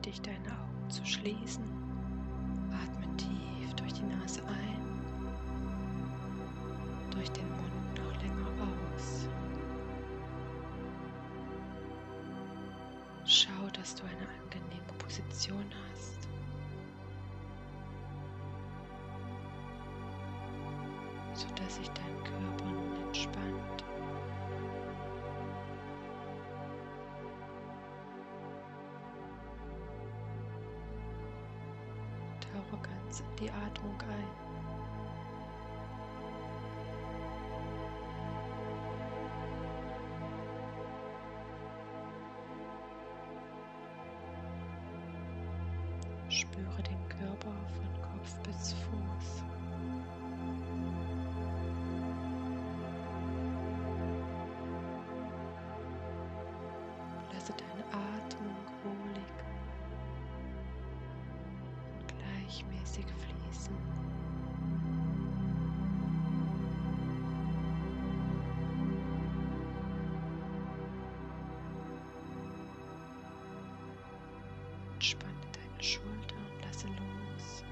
ich dich, deine Augen zu schließen. Atme tief durch die Nase ein, durch den Mund noch länger aus. Schau, dass du eine angenehme Position hast. sodass sich dein Körper Die Atmung ein. Spüre den Körper von Kopf bis Fuß. Lasse deine Atmung gleichmäßig fließen. Entspanne deine Schulter und lasse los.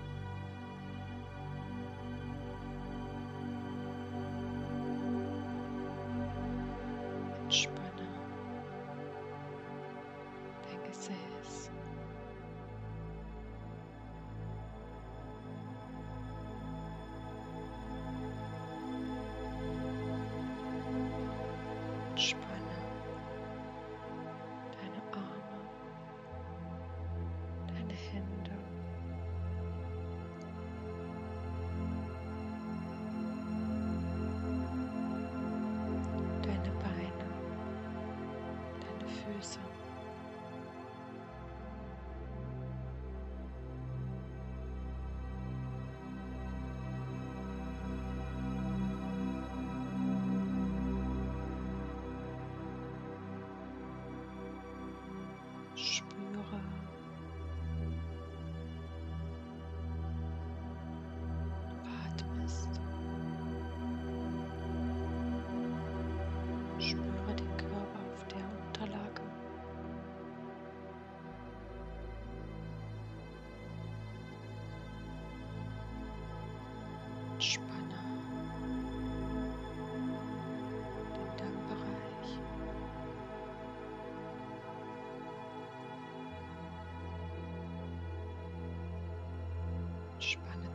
Spanne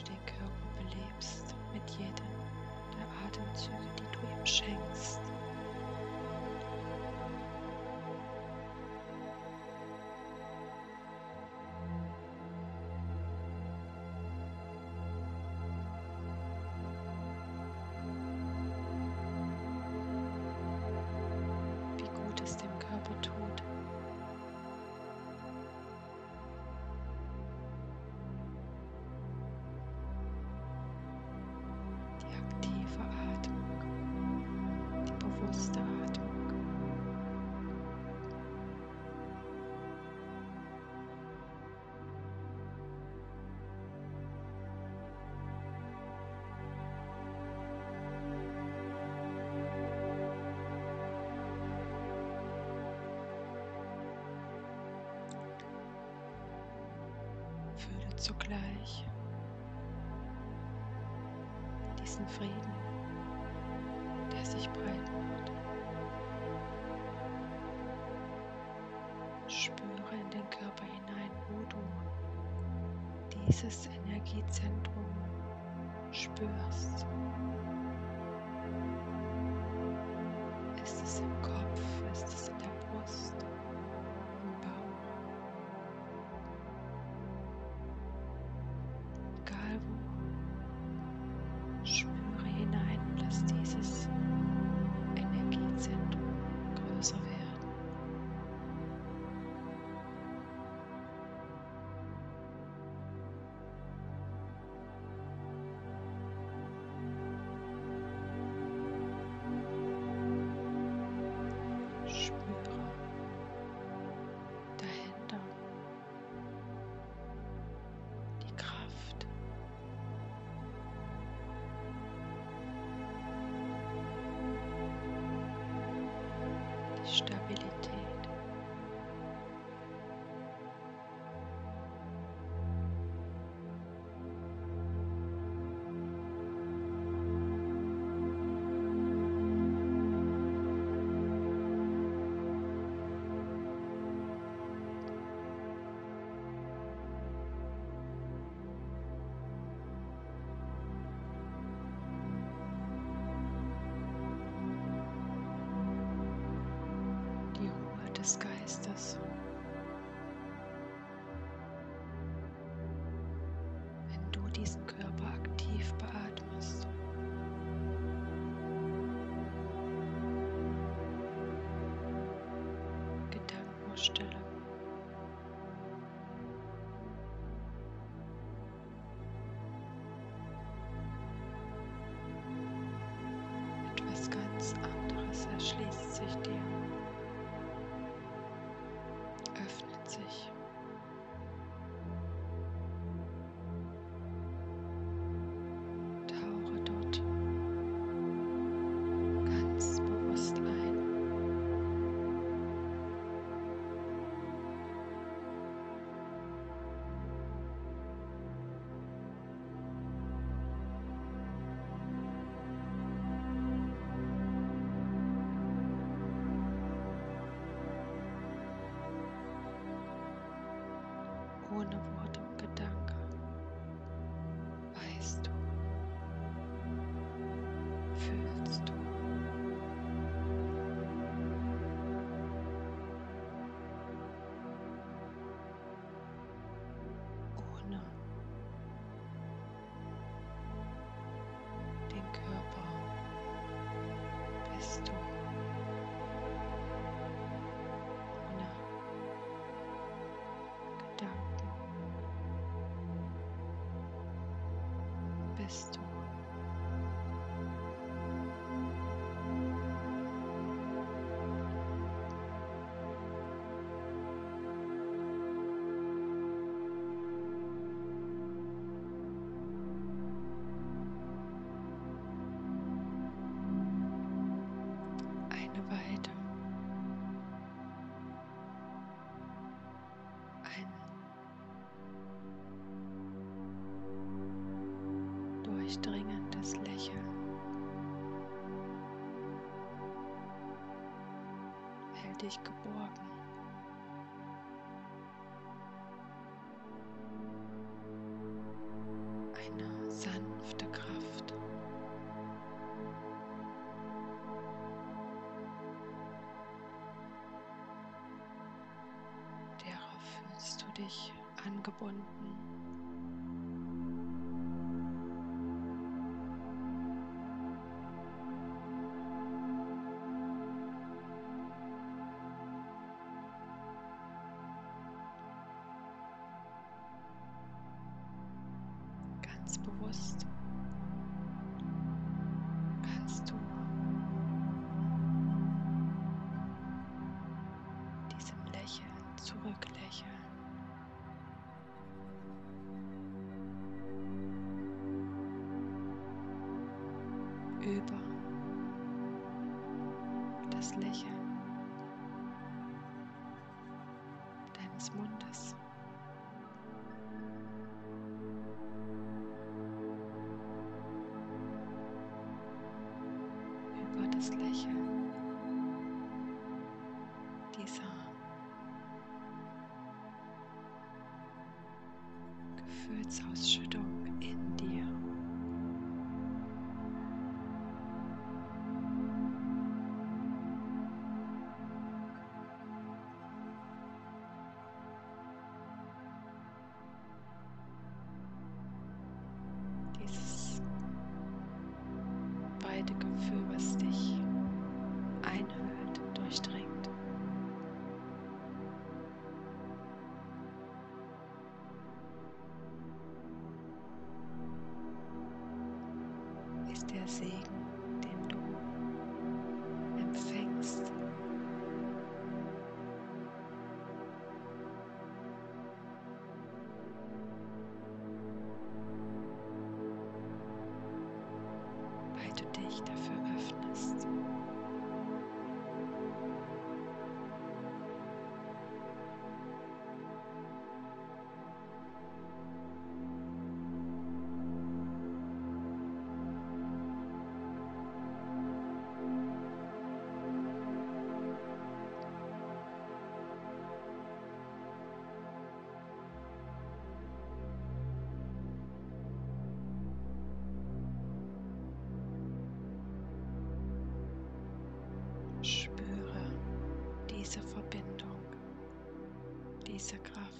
du den Körper belebst mit jedem der Atemzüge, die du ihm schenkst. Zugleich diesen Frieden, der sich breit macht. Spüre in den Körper hinein, wo du dieses Energiezentrum spürst. Ist es im Kopf? Ist es in der Brust? Stabilität. ist das. durchdringendes Lächeln. Hält dich geborgen. Brust kannst du diesem Lächeln zurücklächeln. über das Lächeln. dieser Gefühlsausschüttung. der Segen. dieser Kraft.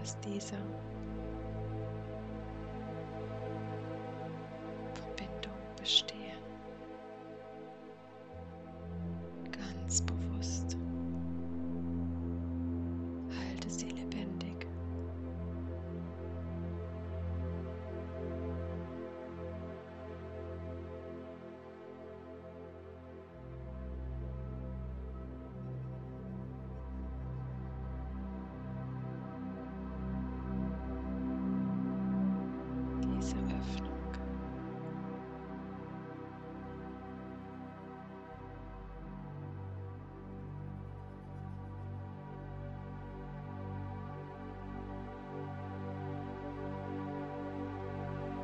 aus dieser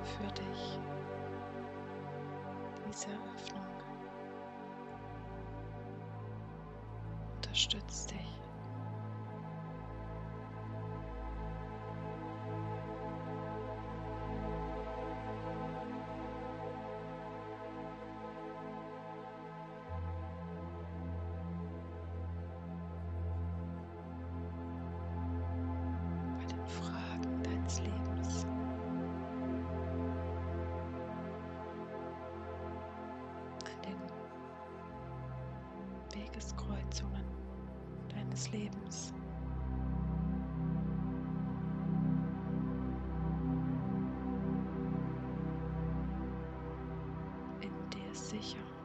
für dich diese Öffnung. Unterstützt dich. sicher.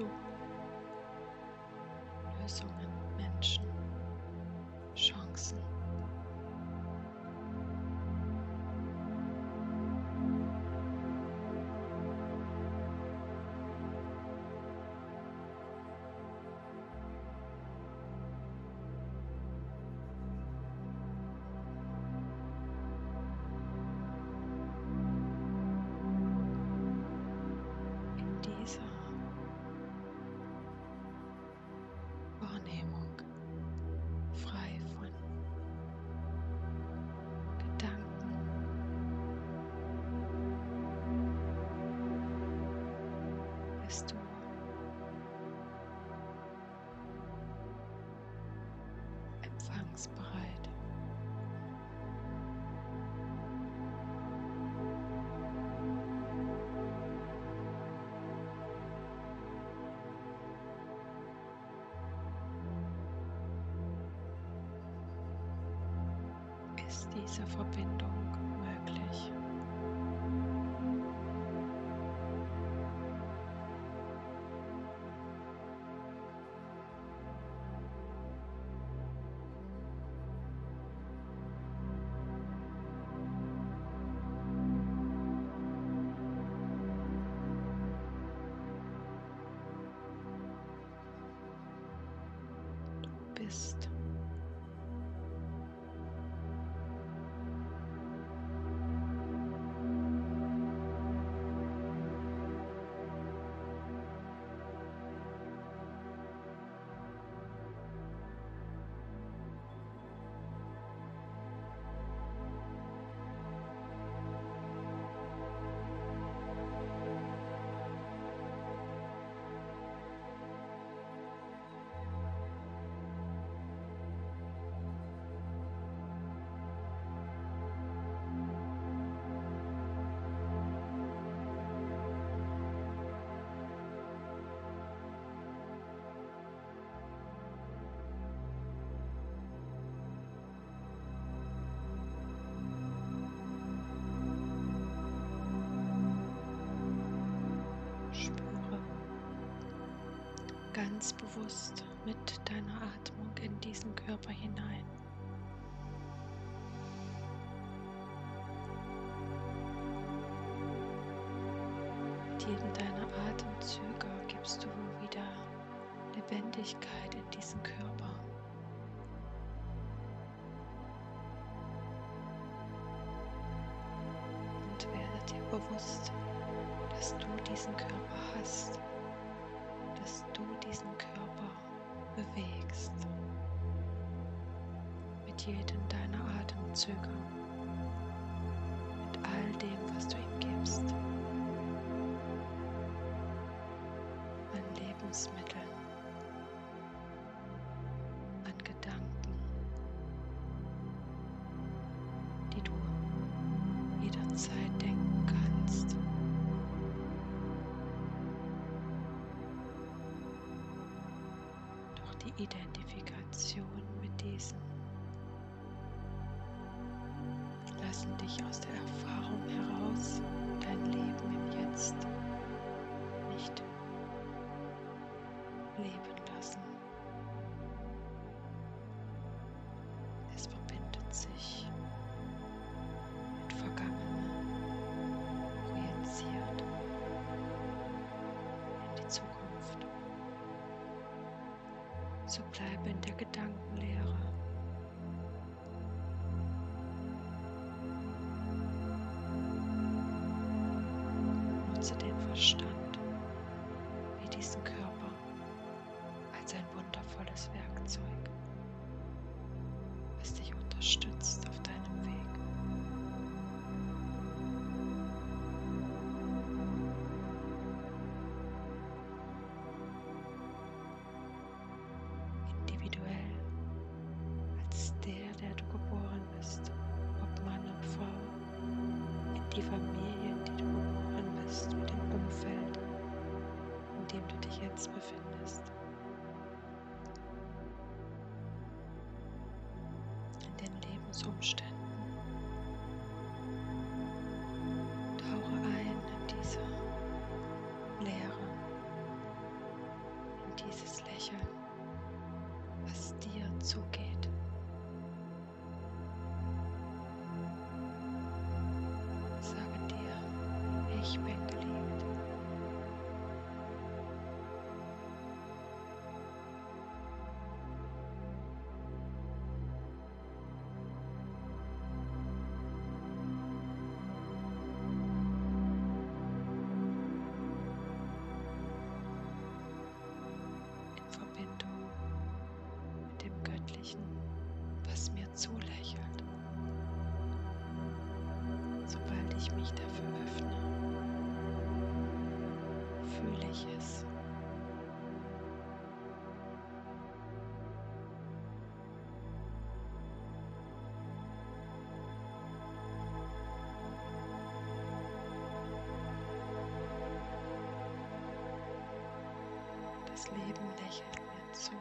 isso. diese Verbindung möglich. Du bist ganz bewusst mit deiner Atmung in diesen Körper hinein. Mit jedem deiner Atemzüge gibst du wieder Lebendigkeit in diesen Körper. Und werde dir bewusst, dass du diesen Körper hast dass du diesen Körper bewegst. Mit jedem deiner Atemzüge, mit all dem, was du ihm gibst, an Lebensmitteln, Identifikation mit diesen. Lassen dich aus der Erfahrung heraus dein Leben im Jetzt nicht leben So bleibe in der Gedankenlehre. Nutze den Verstand wie diesen Körper als ein wundervolles Werkzeug, was dich unterstützt auf deinem Weg. Lebensumständen. Tauche ein in diese Leere, in dieses Lächeln ich mich dafür öffne, fühle ich es. Das Leben lächelt mir zu.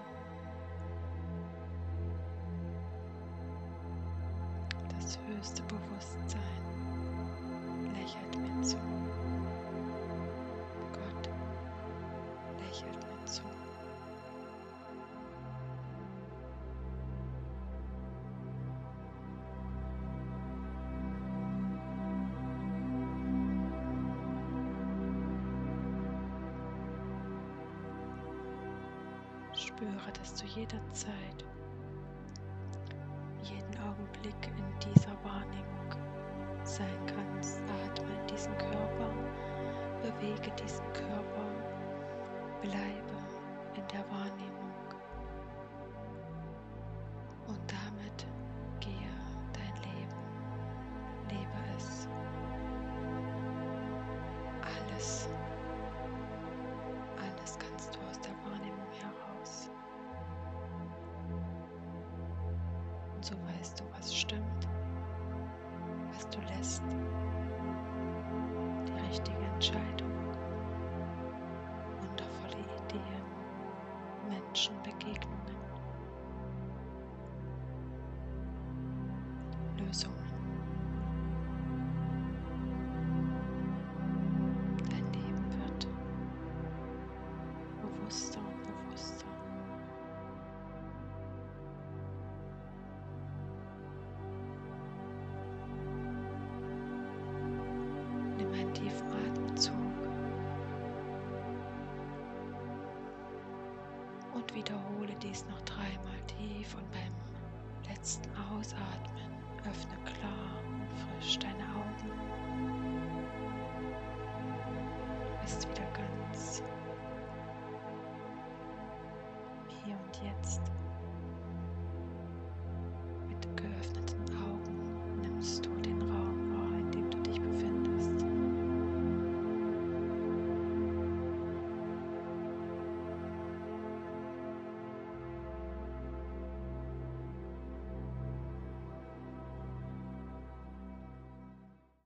Das höchste Bewusstsein Spüre, dass du jederzeit, jeden Augenblick in dieser Wahrnehmung sein kannst. Atme in diesen Körper, bewege diesen Körper, bleibe in der Wahrnehmung Und so weißt du, was stimmt, was du lässt, die richtige Entscheidung, wundervolle Ideen, Menschen, Begegnungen, Lösungen. Und wiederhole dies noch dreimal tief und beim letzten Ausatmen öffne klar und frisch deine Augen. Du bist wieder ganz hier und jetzt.